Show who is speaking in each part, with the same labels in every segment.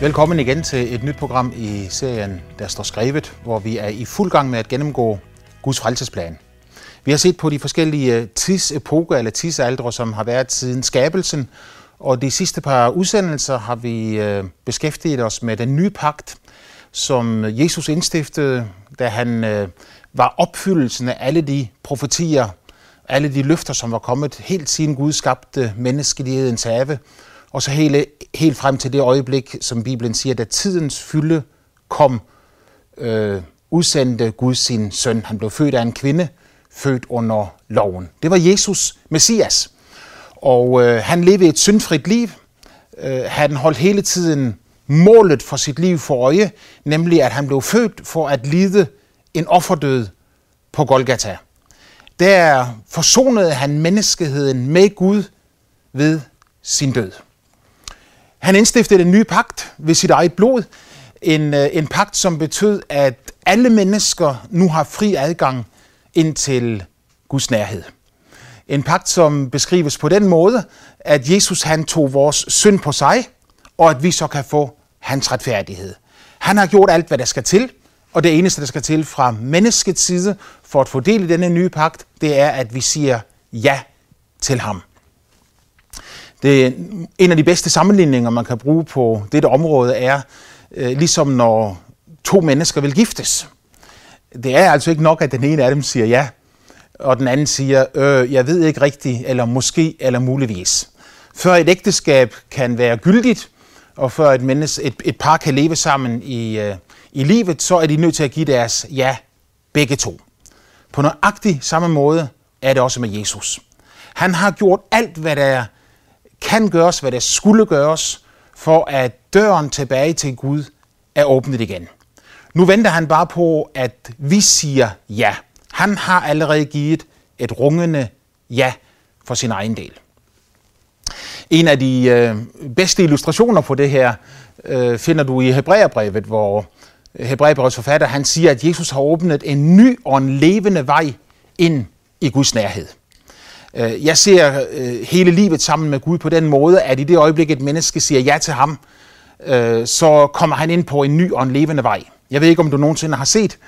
Speaker 1: Velkommen igen til et nyt program i serien Der står skrevet, hvor vi er i fuld gang med at gennemgå Guds frelsesplan. Vi har set på de forskellige øh, tidsepoker eller tidsaldre, som har været siden skabelsen, og de sidste par udsendelser har vi øh, beskæftiget os med den nye pagt, som Jesus indstiftede, da han øh, var opfyldelsen af alle de profetier, alle de løfter, som var kommet helt siden Gud skabte menneskelighedens have, og så hele, helt frem til det øjeblik, som Bibelen siger, da tidens fylde kom, øh, udsendte Gud sin søn. Han blev født af en kvinde, født under loven. Det var Jesus, Messias. Og øh, han levede et syndfrit liv. Øh, han holdt hele tiden målet for sit liv for øje, nemlig at han blev født for at lide en offerdød på Golgata. Der forsonede han menneskeheden med Gud ved sin død. Han indstiftede en ny pagt ved sit eget blod. En, øh, en pagt, som betød, at alle mennesker nu har fri adgang ind til Guds nærhed. En pagt, som beskrives på den måde, at Jesus han tog vores synd på sig, og at vi så kan få hans retfærdighed. Han har gjort alt, hvad der skal til, og det eneste, der skal til fra menneskets side for at få del i denne nye pagt, det er, at vi siger ja til ham. Det en af de bedste sammenligninger, man kan bruge på dette område, er øh, ligesom når to mennesker vil giftes. Det er altså ikke nok, at den ene af dem siger ja, og den anden siger, øh, jeg ved ikke rigtigt, eller måske, eller muligvis. Før et ægteskab kan være gyldigt, og før et, menneske, et, et par kan leve sammen i, øh, i livet, så er de nødt til at give deres ja begge to. På nøjagtig samme måde er det også med Jesus. Han har gjort alt, hvad der kan gøres, hvad der skulle gøres, for at døren tilbage til Gud er åbnet igen. Nu venter han bare på, at vi siger ja. Han har allerede givet et rungende ja for sin egen del. En af de øh, bedste illustrationer på det her øh, finder du i Hebræerbrevet, hvor Hebræerbrevets forfatter han siger, at Jesus har åbnet en ny og en levende vej ind i Guds nærhed. Øh, jeg ser øh, hele livet sammen med Gud på den måde, at i det øjeblik, et menneske siger ja til ham, øh, så kommer han ind på en ny og en levende vej. Jeg ved ikke, om du nogensinde har set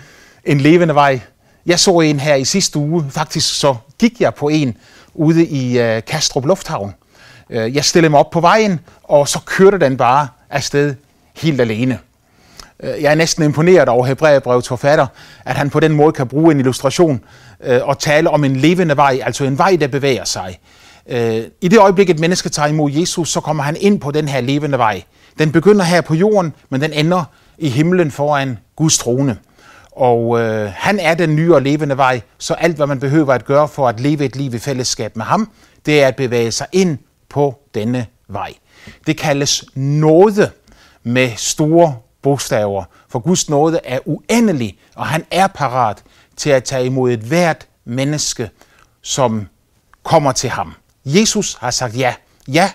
Speaker 1: en levende vej. Jeg så en her i sidste uge. Faktisk så gik jeg på en ude i øh, Kastrup Lufthavn. Øh, jeg stillede mig op på vejen, og så kørte den bare afsted helt alene. Jeg er næsten imponeret over Hebræerbrevets forfatter, at han på den måde kan bruge en illustration Øh, og tale om en levende vej, altså en vej, der bevæger sig. Øh, I det øjeblik, et menneske tager imod Jesus, så kommer han ind på den her levende vej. Den begynder her på jorden, men den ender i himlen foran Guds trone. Og øh, han er den nye og levende vej, så alt, hvad man behøver at gøre for at leve et liv i fællesskab med ham, det er at bevæge sig ind på denne vej. Det kaldes nåde med store bogstaver, for Guds nåde er uendelig, og han er parat til at tage imod et hvert menneske, som kommer til ham. Jesus har sagt ja. Ja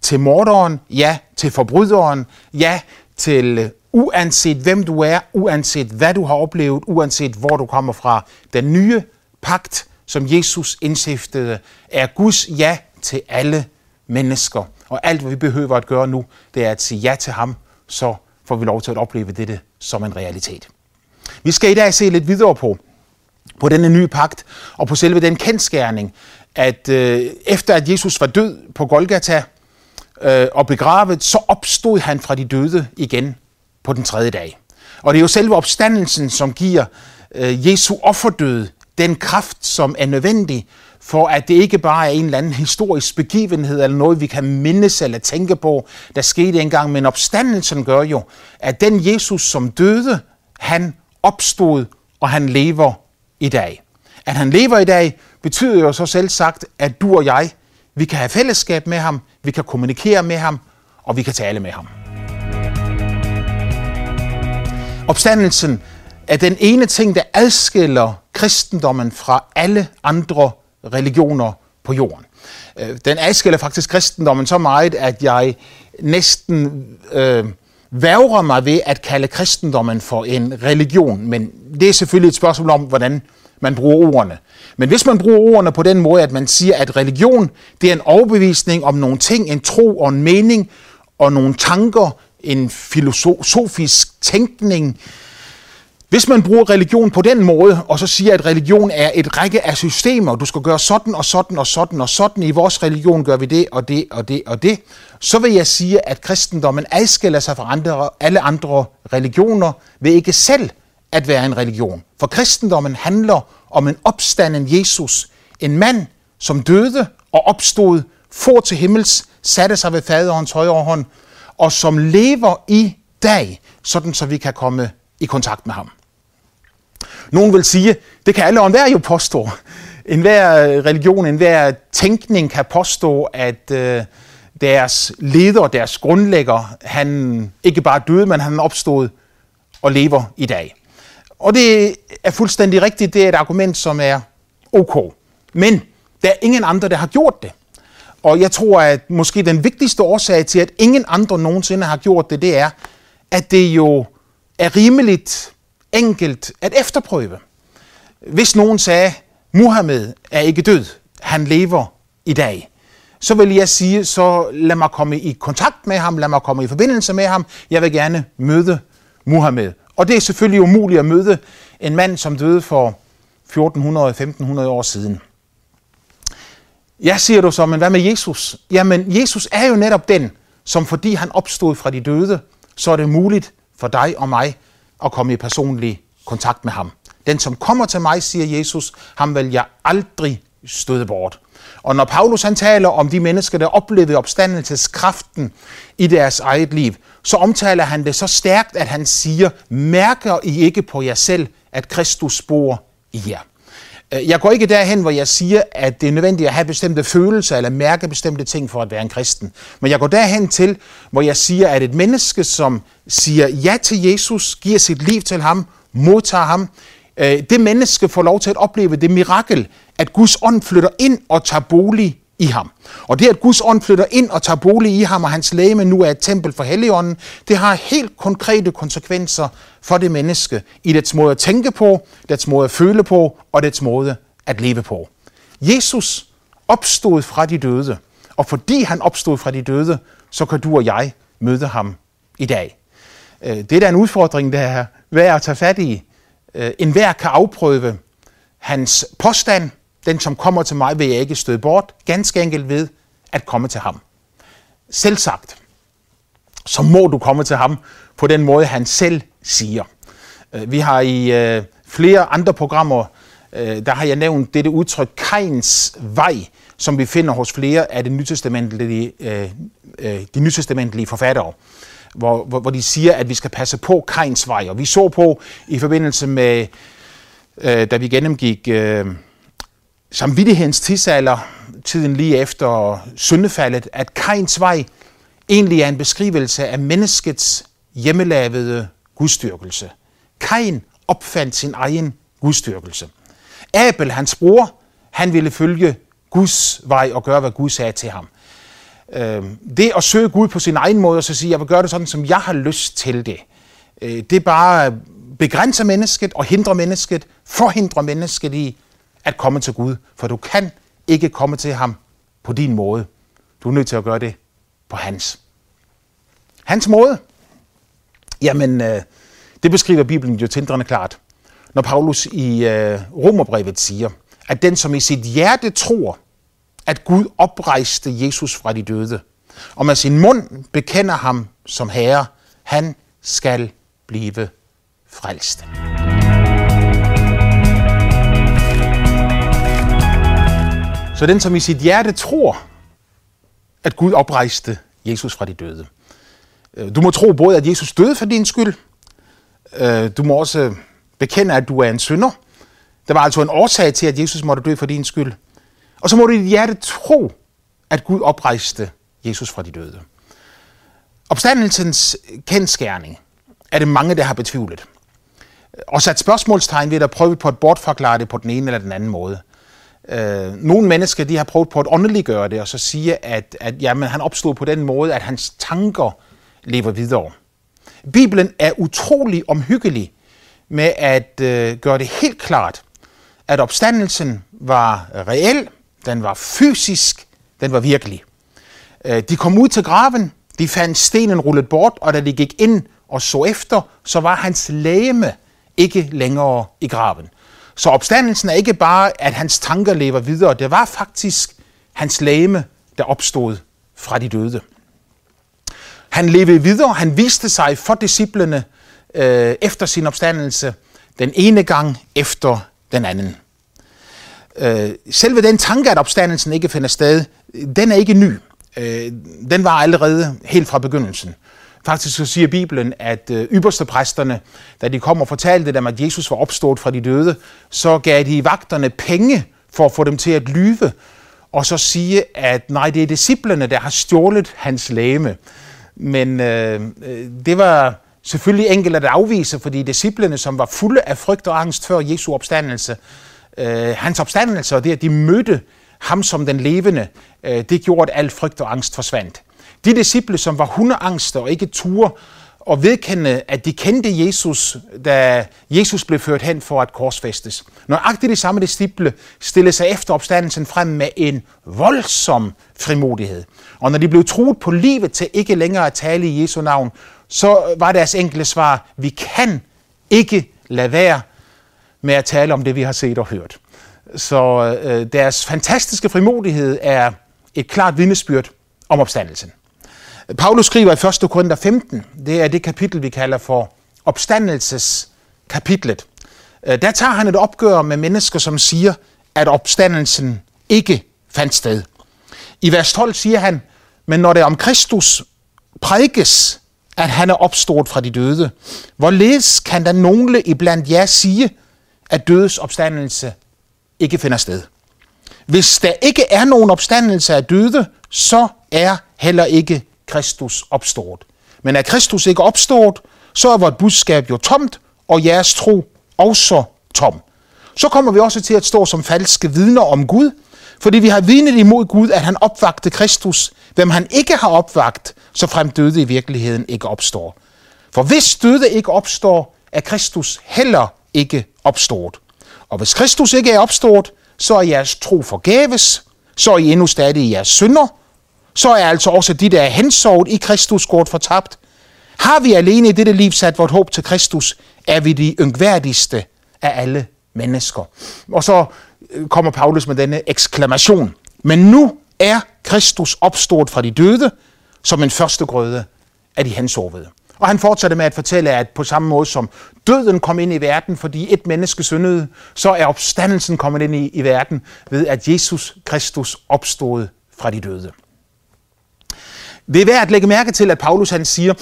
Speaker 1: til morderen, ja til forbryderen, ja til øh, uanset hvem du er, uanset hvad du har oplevet, uanset hvor du kommer fra. Den nye pagt, som Jesus indstiftede, er Guds ja til alle mennesker. Og alt, hvad vi behøver at gøre nu, det er at sige ja til ham, så får vi lov til at opleve dette som en realitet. Vi skal i dag se lidt videre på, på denne nye pagt, og på selve den kendskærning, at øh, efter at Jesus var død på Golgata øh, og begravet, så opstod han fra de døde igen på den tredje dag. Og det er jo selve opstandelsen, som giver øh, Jesu offerdød den kraft, som er nødvendig for at det ikke bare er en eller anden historisk begivenhed eller noget, vi kan mindes eller tænke på, der skete engang, men opstandelsen gør jo, at den Jesus, som døde, han opstod, og han lever i dag. At han lever i dag, betyder jo så selv sagt, at du og jeg, vi kan have fællesskab med ham, vi kan kommunikere med ham, og vi kan tale med ham. Opstandelsen er den ene ting, der adskiller kristendommen fra alle andre religioner på jorden. Øh, den adskiller faktisk kristendommen så meget, at jeg næsten øh, værger mig ved at kalde kristendommen for en religion. Men det er selvfølgelig et spørgsmål om, hvordan man bruger ordene. Men hvis man bruger ordene på den måde, at man siger, at religion det er en overbevisning om nogle ting, en tro og en mening og nogle tanker, en filosofisk tænkning. Hvis man bruger religion på den måde, og så siger, at religion er et række af systemer, du skal gøre sådan og sådan og sådan og sådan, i vores religion gør vi det og det og det og det, så vil jeg sige, at kristendommen adskiller sig fra andre, alle andre religioner ved ikke selv at være en religion. For kristendommen handler om en opstanden Jesus, en mand, som døde og opstod, for til himmels, satte sig ved faderens højre hånd, og som lever i dag, sådan så vi kan komme i kontakt med ham. Nogen vil sige, det kan alle og enhver jo påstå. En hver øh, religion, en hver tænkning kan påstå, at øh, deres leder, deres grundlægger, han ikke bare døde, men han opstod og lever i dag. Og det er fuldstændig rigtigt, det er et argument, som er ok. Men der er ingen andre, der har gjort det. Og jeg tror, at måske den vigtigste årsag til, at ingen andre nogensinde har gjort det, det er, at det jo er rimeligt enkelt at efterprøve. Hvis nogen sagde, Muhammed er ikke død, han lever i dag, så vil jeg sige, så lad mig komme i kontakt med ham, lad mig komme i forbindelse med ham, jeg vil gerne møde Muhammed. Og det er selvfølgelig umuligt at møde en mand, som døde for 1400-1500 år siden. Jeg siger du så, men hvad med Jesus? Jamen, Jesus er jo netop den, som fordi han opstod fra de døde, så er det muligt for dig og mig at komme i personlig kontakt med ham. Den, som kommer til mig, siger Jesus, ham vil jeg aldrig støde bort. Og når Paulus han taler om de mennesker, der oplevede opstandelseskraften i deres eget liv, så omtaler han det så stærkt, at han siger, mærker I ikke på jer selv, at Kristus bor i jer. Øh, jeg går ikke derhen, hvor jeg siger, at det er nødvendigt at have bestemte følelser eller mærke bestemte ting for at være en kristen. Men jeg går derhen til, hvor jeg siger, at et menneske, som siger ja til Jesus, giver sit liv til ham, modtager ham, øh, det menneske får lov til at opleve det mirakel, at Guds ånd flytter ind og tager bolig i ham. Og det, at Guds ånd flytter ind og tager bolig i ham, og hans lægeme nu er et tempel for Helligånden, det har helt konkrete konsekvenser for det menneske i dets måde at tænke på, dets måde at føle på og dets måde at leve på. Jesus opstod fra de døde, og fordi han opstod fra de døde, så kan du og jeg møde ham i dag. Øh, det er da en udfordring, der er værd at tage fat i. Øh, en hver kan afprøve hans påstand, den som kommer til mig, vil jeg ikke støde bort, ganske enkelt ved at komme til ham. Selvsagt, så må du komme til ham på den måde, han selv siger. Øh, vi har i øh, flere andre programmer, øh, der har jeg nævnt dette udtryk, Kains vej, som vi finder hos flere af de nytestamentlige, øh, øh, de nytestamentlige forfattere, hvor, hvor, hvor de siger, at vi skal passe på Kains vej. Og vi så på i forbindelse med, da vi gennemgik samvittighedens tidsalder, tiden lige efter syndefaldet, at Kains vej egentlig er en beskrivelse af menneskets hjemmelavede gudstyrkelse. Kain opfandt sin egen gudstyrkelse. Abel, hans bror, han ville følge Guds vej og gøre, hvad Gud sagde til ham. Øhm, det at søge Gud på sin egen måde og så sige, jeg vil gøre det sådan, som jeg har lyst til det, øh, det er bare begrænser mennesket og hindrer mennesket, forhindrer mennesket i at komme til Gud. For du kan ikke komme til ham på din måde. Du er nødt til at gøre det på hans. Hans måde, jamen, øh, det beskriver Bibelen jo tindrende klart. Når Paulus i øh, Romerbrevet siger, at den, som i sit hjerte tror, at Gud oprejste Jesus fra de døde, og med sin mund bekender ham som herre, han skal blive frelst. Så den, som i sit hjerte tror, at Gud oprejste Jesus fra de døde. Øh, du må tro både, at Jesus døde for din skyld. Øh, du må også øh, bekende, at du er en synder. Der var altså en årsag til, at Jesus måtte dø for din skyld. Og så må du i dit hjerte tro, at Gud oprejste Jesus fra de døde. Opstandelsens kendskærning er det mange, der har betvivlet. Og sat spørgsmålstegn ved at prøve på at bortforklare det på den ene eller den anden måde. Øh, nogle mennesker de har prøvet på at åndeliggøre det, og så sige, at, at jamen, han opstod på den måde, at hans tanker lever videre. Bibelen er utrolig omhyggelig med at øh, gøre det helt klart, at opstandelsen var reel, den var fysisk, den var virkelig. Øh, de kom ud til graven, De fandt stenen rullet bort, og da de gik ind og så efter, så var hans lægeme ikke længere i graven. Så opstandelsen er ikke bare, at hans tanker lever videre. Det var faktisk hans læme, der opstod fra de døde. Han levede videre, han viste sig for disciplene øh, efter sin opstandelse, den ene gang efter den anden. Øh, selve den tanke, at opstandelsen ikke finder sted, den er ikke ny. Øh, den var allerede helt fra begyndelsen. Faktisk så siger Bibelen, at øh, ypperste præsterne, da de kom og fortalte dem, at Jesus var opstået fra de døde, så gav de vagterne penge for at få dem til at lyve, og så sige, at nej, det er disciplene, der har stjålet hans læme. Men øh, øh det var selvfølgelig enkelt at afvise, fordi disciplene, som var fulde af frygt og angst før Jesu opstandelse, øh, hans opstandelse og det, at de mødte ham som den levende, øh, det gjorde, at al frygt og angst forsvandt. De disciple, som var hundeangste og ikke turde og vedkende, at de kendte Jesus, da Jesus blev ført hen for at korsfæstes. Nøjagtigt de samme disciple stillede sig efter opstandelsen frem med en voldsom frimodighed. Og når de blev truet på livet til ikke længere at tale i Jesu navn, så var deres enkle svar, vi kan ikke lade være med at tale om det, vi har set og hørt. Så øh, deres fantastiske frimodighed er et klart vidnesbyrd om opstandelsen. Paulus skriver i 1. Korinther 15, det er det kapitel, vi kalder for opstandelseskapitlet. Øh, der tager han et opgør med mennesker, som siger, at opstandelsen ikke fandt sted. I vers 12 siger han, men når det om Kristus prædikes, at han er opstået fra de døde, hvorledes kan der nogle iblandt jer sige, at dødes opstandelse ikke finder sted? Hvis der ikke er nogen opstandelse af døde, så er heller ikke Kristus opstået. Men er Kristus ikke opstået, så er vores budskab jo tomt, og jeres tro også tom. Så kommer vi også til at stå som falske vidner om Gud, fordi vi har vidnet imod Gud, at han opvagte Kristus, hvem han ikke har opvagt, så frem døde i virkeligheden ikke opstår. For hvis døde ikke opstår, er Kristus heller ikke opstået. Og hvis Kristus ikke er opstået, så er jeres tro forgæves, så er I endnu stadig i jeres synder, så er altså også de, der er hensovet i Kristus, gået fortabt. Har vi alene i dette liv sat vort håb til Kristus, er vi de yngværdigste af alle mennesker. Og så øh, kommer Paulus med denne eksklamation. Men nu er Kristus opstået fra de døde, som en første grøde af de hensovede. Og han fortsætter med at fortælle, at på samme måde som døden kom ind i verden, fordi et menneske syndede, så er opstandelsen kommet ind i, i verden ved, at Jesus Kristus opstod fra de døde. Det er værd at lægge mærke til, at Paulus han siger,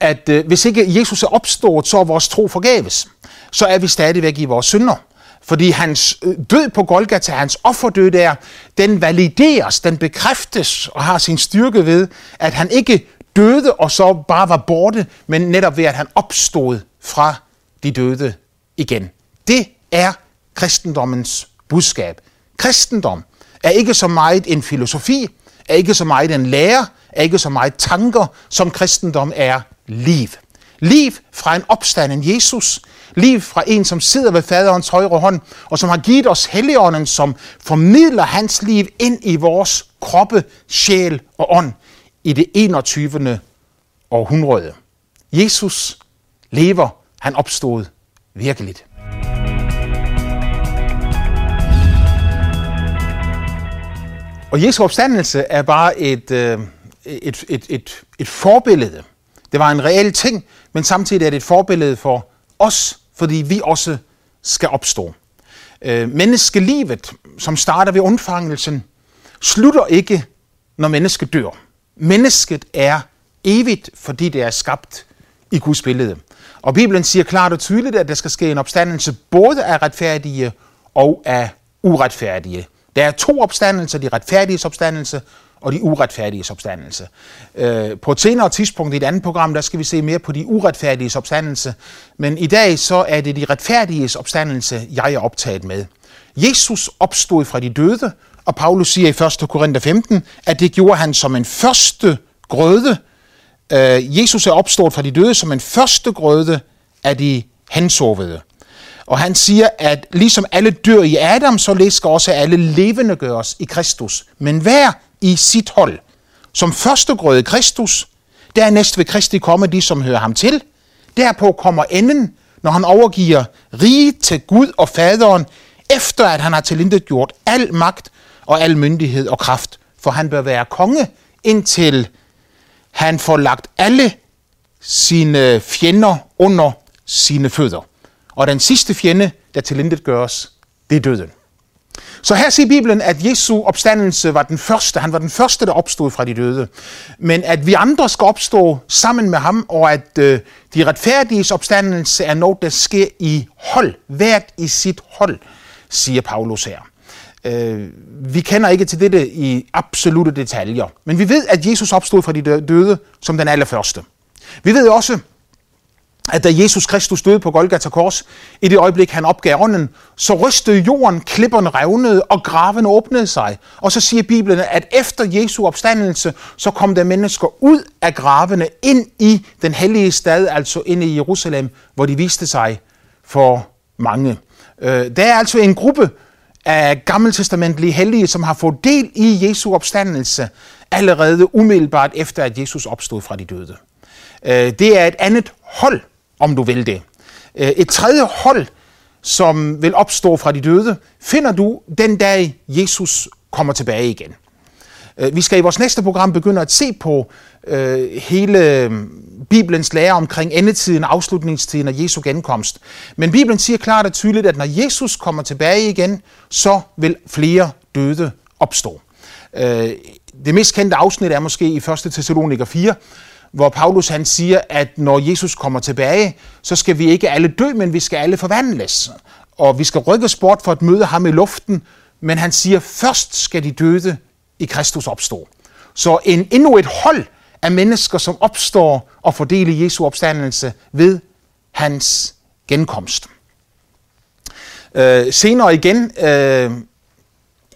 Speaker 1: at øh, hvis ikke Jesus er opstået, så er vores tro forgæves. Så er vi stadigvæk i vores synder. Fordi hans øh, død på Golgata, hans offerdød der, den valideres, den bekræftes og har sin styrke ved, at han ikke døde og så bare var borte, men netop ved, at han opstod fra de døde igen. Det er kristendommens budskab. Kristendom er ikke så meget en filosofi, er ikke så meget en lære, er ikke så meget tanker, som kristendom er liv. Liv fra en opstanden Jesus. Liv fra en, som sidder ved faderens højre hånd, og som har givet os helligånden, som formidler hans liv ind i vores kroppe, sjæl og ånd i det 21. århundrede. Jesus lever, han opstod virkeligt. Og Jesu opstandelse er bare et, øh, et, et, et, et forbillede. Det var en reel ting, men samtidig er det et forbillede for os, fordi vi også skal opstå. Øh, menneskelivet, som starter ved undfangelsen, slutter ikke, når mennesket dør. Mennesket er evigt, fordi det er skabt i Guds billede. Og Bibelen siger klart og tydeligt, at der skal ske en opstandelse både af retfærdige og af uretfærdige. Der er to opstandelser, de retfærdiges opstandelse og de uretfærdige opstandelse. Øh, på et senere tidspunkt i et andet program, der skal vi se mere på de uretfærdige opstandelse, men i dag så er det de retfærdige opstandelse, jeg er optaget med. Jesus opstod fra de døde, og Paulus siger i 1. Korinther 15, at det gjorde han som en første grøde. Øh, Jesus er opstået fra de døde som en første grøde af de hensovede. Og han siger, at ligesom alle dør i Adam, så skal også alle levende gøres i Kristus. Men hver i sit hold. Som førstegrøde Kristus, Kristus, Dernæst vil Kristi komme de, som hører ham til. Derpå kommer enden, når han overgiver rige til Gud og faderen, efter at han har tilintet gjort al magt og al myndighed og kraft. For han bør være konge, indtil han får lagt alle sine fjender under sine fødder. Og den sidste fjende, der tilintet gøres, det er døden. Så her siger Bibelen, at Jesu opstandelse var den første. Han var den første, der opstod fra de døde. Men at vi andre skal opstå sammen med ham, og at øh, de retfærdiges opstandelse er noget, der sker i hold. Hvert i sit hold, siger Paulus her. Øh, vi kender ikke til dette i absolute detaljer, men vi ved, at Jesus opstod fra de døde som den allerførste. Vi ved også, at da Jesus Kristus døde på Golgata Kors, i det øjeblik han opgav ånden, så rystede jorden, klipperne revnede, og graven åbnede sig. Og så siger Bibelen, at efter Jesu opstandelse, så kom der mennesker ud af gravene ind i den hellige stad, altså ind i Jerusalem, hvor de viste sig for mange. Øh, der er altså en gruppe af gammeltestamentlige hellige, som har fået del i Jesu opstandelse allerede umiddelbart efter, at Jesus opstod fra de døde. Øh, det er et andet hold, om du vil det. Øh, et tredje hold, som vil opstå fra de døde, finder du den dag Jesus kommer tilbage igen. Øh, vi skal i vores næste program begynde at se på øh, hele øh, Bibelens lære omkring endetiden, afslutningstiden og Jesu genkomst. Men Bibelen siger klart og tydeligt, at når Jesus kommer tilbage igen, så vil flere døde opstå. Øh, det mest kendte afsnit er måske i 1. Thessaloniker 4, hvor Paulus han siger, at når Jesus kommer tilbage, så skal vi ikke alle dø, men vi skal alle forvandles. Og vi skal rykkes bort for at møde ham i luften, men han siger, først skal de døde i Kristus opstå. Så en, endnu et hold af mennesker, som opstår og fordeler Jesu opstandelse ved hans genkomst. Øh, senere igen, øh,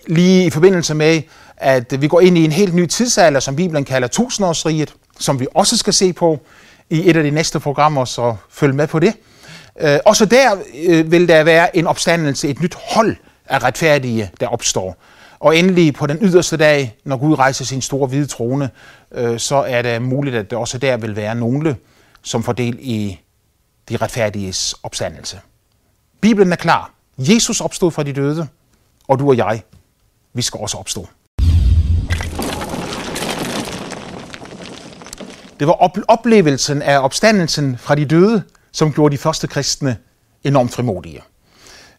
Speaker 1: lige i forbindelse med, at vi går ind i en helt ny tidsalder, som Bibelen kalder tusindårsriget, som vi også skal se på i et af de næste programmer, så følg med på det. Øh, også der øh, vil der være en opstandelse, et nyt hold af retfærdige, der opstår. Og endelig på den yderste dag, når Gud rejser sin store hvide trone, øh, så er det muligt, at der også der vil være nogle, som får del i de retfærdiges opstandelse. Bibelen er klar. Jesus opstod fra de døde, og du og jeg, vi skal også opstå. Det var oplevelsen af opstandelsen fra de døde, som gjorde de første kristne enormt frimodige.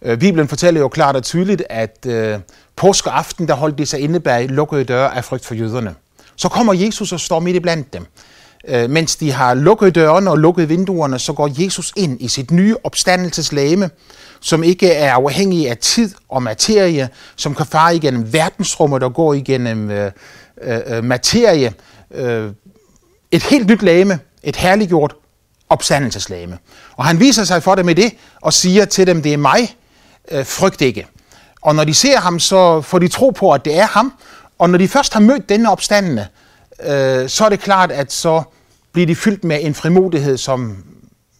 Speaker 1: Øh, Bibelen fortæller jo klart og tydeligt, at øh, påskeaften, der holdt de sig inde bag lukkede døre af frygt for jøderne. Så kommer Jesus og står midt i blandt dem. Øh, mens de har lukket dørene og lukket vinduerne, så går Jesus ind i sit nye opstandelseslæme, som ikke er afhængig af tid og materie, som kan fare igennem verdensrummet og gå igennem øh, øh, øh materie. Øh, et helt nyt lame, et herliggjort opstandelseslame. Og han viser sig for dem med det og siger til dem, det er mig, øh, frygt ikke. Og når de ser ham, så får de tro på, at det er ham. Og når de først har mødt denne opstandende, øh, så er det klart, at så bliver de fyldt med en frimodighed, som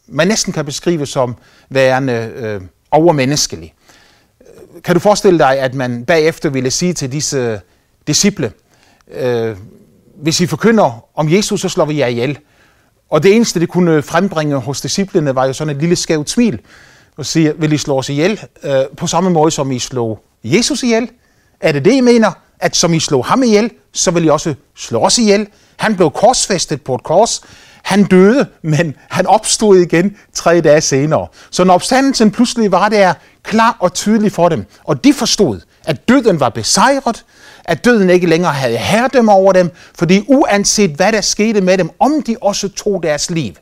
Speaker 1: man næsten kan beskrive som værende øh, overmenneskelig. Øh, kan du forestille dig, at man bagefter ville sige til disse disciple, øh, hvis I forkynder om Jesus, så slår vi jer ihjel. Og det eneste, det kunne øh, frembringe hos disciplene, var jo sådan et lille skævt smil, og sige, vil I slå os ihjel øh, på samme måde, som I slog Jesus ihjel? Er det det, I mener? At som I slog ham ihjel, så vil I også slå os ihjel? Han blev korsfæstet på et kors. Han døde, men han opstod igen tre dage senere. Så når opstandelsen pludselig var der klar og tydelig for dem, og de forstod, at døden var besejret, at døden ikke længere havde herredømme over dem, fordi uanset hvad der skete med dem, om de også tog deres liv,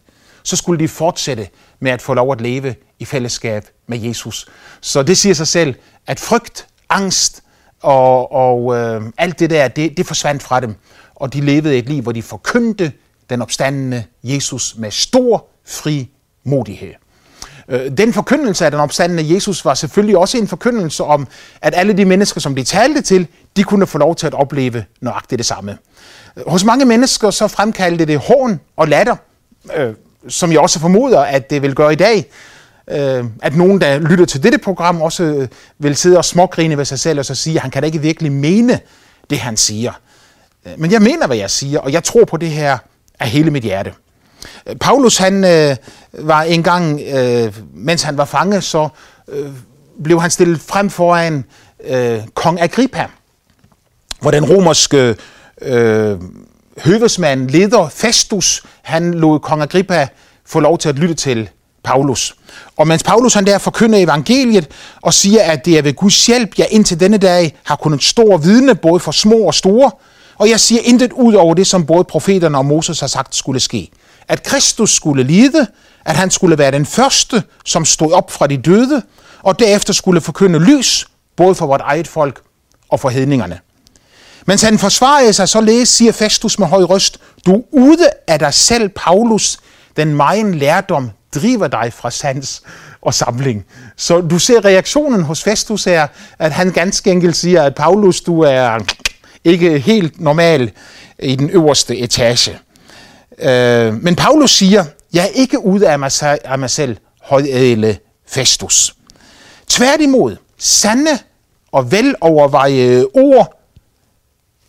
Speaker 1: så skulle de fortsætte med at få lov at leve i fællesskab med Jesus. Så det siger sig selv, at frygt, angst og, og øh, alt det der, det, det forsvandt fra dem. Og de levede et liv, hvor de forkyndte den opstandende Jesus med stor fri modighed. Øh, den forkyndelse af den opstandende Jesus var selvfølgelig også en forkyndelse om, at alle de mennesker, som de talte til, de kunne få lov til at opleve nøjagtigt det samme. Øh, hos mange mennesker så fremkaldte det hån og latter, øh, som jeg også formoder, at det vil gøre i dag. Øh, at nogen, der lytter til dette program, også øh, vil sidde og smågrine ved sig selv og så sige, at han kan da ikke virkelig mene det, han siger. Men jeg mener, hvad jeg siger, og jeg tror på det her af hele mit hjerte. Paulus han øh, var engang, øh, mens han var fange, så øh, blev han stillet frem foran øh, kong Agrippa, hvor den romerske øh, høvesmand, leder Festus, han lod kong Agrippa få lov til at lytte til Paulus. Og mens Paulus han der forkynder evangeliet og siger, at det er ved Guds hjælp, jeg indtil denne dag har kunnet stor vidne, både for små og store, og jeg siger intet ud over det, som både profeterne og Moses har sagt skulle ske. At Kristus skulle lide, at han skulle være den første, som stod op fra de døde, og derefter skulle forkynde lys, både for vort eget folk og for hedningerne. Mens han forsvarede sig, så siger Festus med høj røst, du ude af dig selv, Paulus, den megen lærdom driver dig fra sans og samling. Så du ser reaktionen hos Festus her, at han ganske enkelt siger, at Paulus, du er ikke helt normal i den øverste etage. Øh, men Paulus siger, jeg er ikke ude af mig, af mig selv, højædle Festus. Tværtimod, sande og velovervejede ord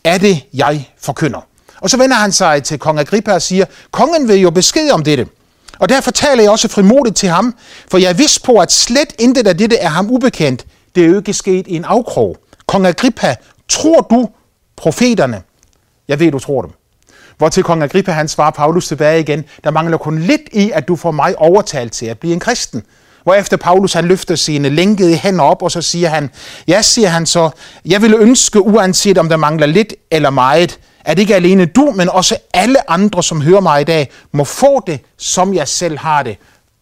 Speaker 1: er det, jeg forkynder. Og så vender han sig til kong Agrippa og siger, kongen vil jo besked om dette. Og derfor taler jeg også frimodigt til ham, for jeg er vidst på, at slet intet af dette er ham ubekendt. Det er jo ikke sket i en afkrog. Kong Agrippa, tror du profeterne? Jeg ved, du tror dem. Hvor til kong Agrippa han svarer Paulus tilbage igen, der mangler kun lidt i, at du får mig overtalt til at blive en kristen. efter Paulus han løfter sine lænkede hænder op, og så siger han, ja, siger han så, jeg vil ønske, uanset om der mangler lidt eller meget, at ikke alene du, men også alle andre, som hører mig i dag, må få det, som jeg selv har det,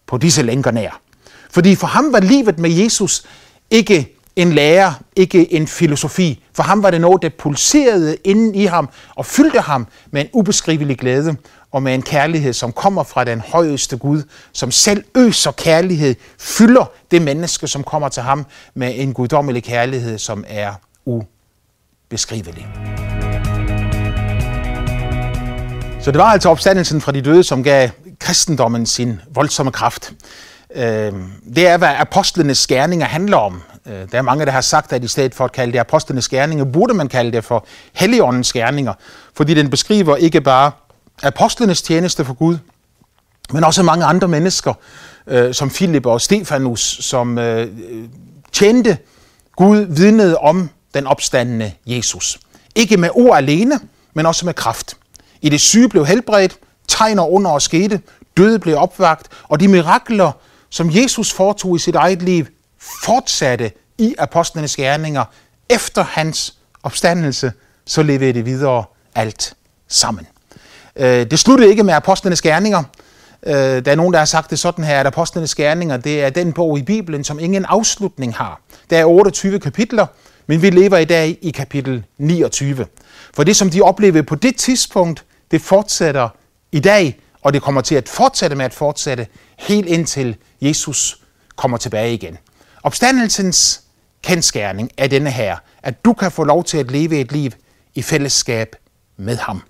Speaker 1: på disse lænker nær. Fordi for ham var livet med Jesus ikke en lærer, ikke en filosofi. For ham var det noget, der pulserede inden i ham og fyldte ham med en ubeskrivelig glæde og med en kærlighed, som kommer fra den højeste Gud, som selv øser kærlighed, fylder det menneske, som kommer til ham med en guddommelig kærlighed, som er ubeskrivelig. Så det var altså opstandelsen fra de døde, som gav kristendommen sin voldsomme kraft. Øhm, det er, hvad apostlenes gerninger handler om. Øh, der er mange, der har sagt, at i stedet for at kalde det apostlenes gerninger, burde man kalde det for helligåndens gerninger, fordi den beskriver ikke bare apostlenes tjeneste for Gud, men også mange andre mennesker, øh, som Philip og Stefanus, som øh, øh, tjente Gud, vidnede om den opstandende Jesus. Ikke med ord alene, men også med kraft. I det syge blev helbredt, tegner under og skete, døde blev opvagt, og de mirakler, som Jesus foretog i sit eget liv, fortsatte i apostlenes gerninger efter hans opstandelse, så levede det videre alt sammen. Øh, det sluttede ikke med apostlenes gerninger. Øh, der er nogen, der har sagt det sådan her, at apostlenes gerninger, det er den bog i Bibelen, som ingen afslutning har. Der er 28 kapitler, men vi lever i dag i kapitel 29. For det, som de oplevede på det tidspunkt, det fortsætter i dag, og det kommer til at fortsætte med at fortsætte helt indtil Jesus kommer tilbage igen. Opstandelsens kendskærning er denne her, at du kan få lov til at leve et liv i fællesskab med ham.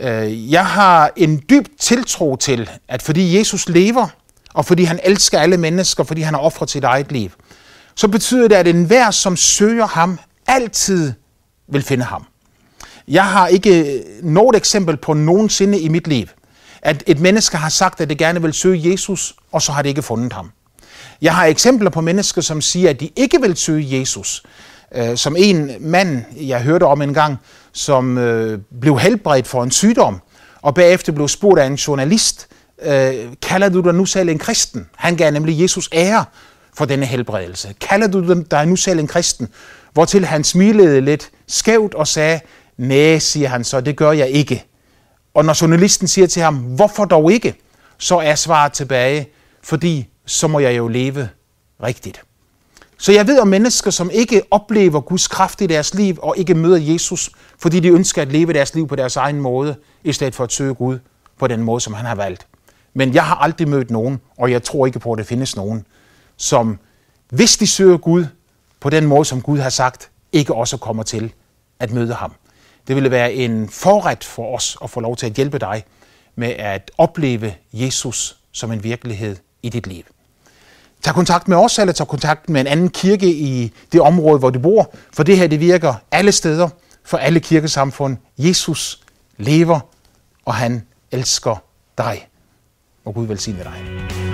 Speaker 1: Øh, jeg har en dyb tiltro til, at fordi Jesus lever, og fordi han elsker alle mennesker, fordi han har offret sit eget liv, så betyder det, at enhver, som søger ham, altid vil finde ham. Jeg har ikke øh, noget eksempel på nogensinde i mit liv, at et menneske har sagt, at det gerne vil søge Jesus, og så har det ikke fundet ham. Jeg har eksempler på mennesker, som siger, at de ikke vil søge Jesus. Øh, som en mand, jeg hørte om en gang, som øh, blev helbredt for en sygdom, og bagefter blev spurgt af en journalist, øh, kalder du dig nu selv en kristen? Han gav nemlig Jesus ære for denne helbredelse. Kalder du dig nu selv en kristen? Hvortil han smilede lidt skævt og sagde, nej, siger han så, det gør jeg ikke. Og når journalisten siger til ham, hvorfor dog ikke? Så er svaret tilbage, fordi så må jeg jo leve rigtigt. Så jeg ved om mennesker, som ikke oplever Guds kraft i deres liv og ikke møder Jesus, fordi de ønsker at leve deres liv på deres egen måde, i stedet for at søge Gud på den måde, som han har valgt. Men jeg har aldrig mødt nogen, og jeg tror ikke på, at der findes nogen, som hvis de søger Gud på den måde, som Gud har sagt, ikke også kommer til at møde ham. Det ville være en forret for os at få lov til at hjælpe dig med at opleve Jesus som en virkelighed i dit liv. Tag kontakt med os, eller tag kontakt med en anden kirke i det område, hvor du bor, for det her det virker alle steder, for alle kirkesamfund. Jesus lever, og han elsker dig. Og Gud velsigne dig.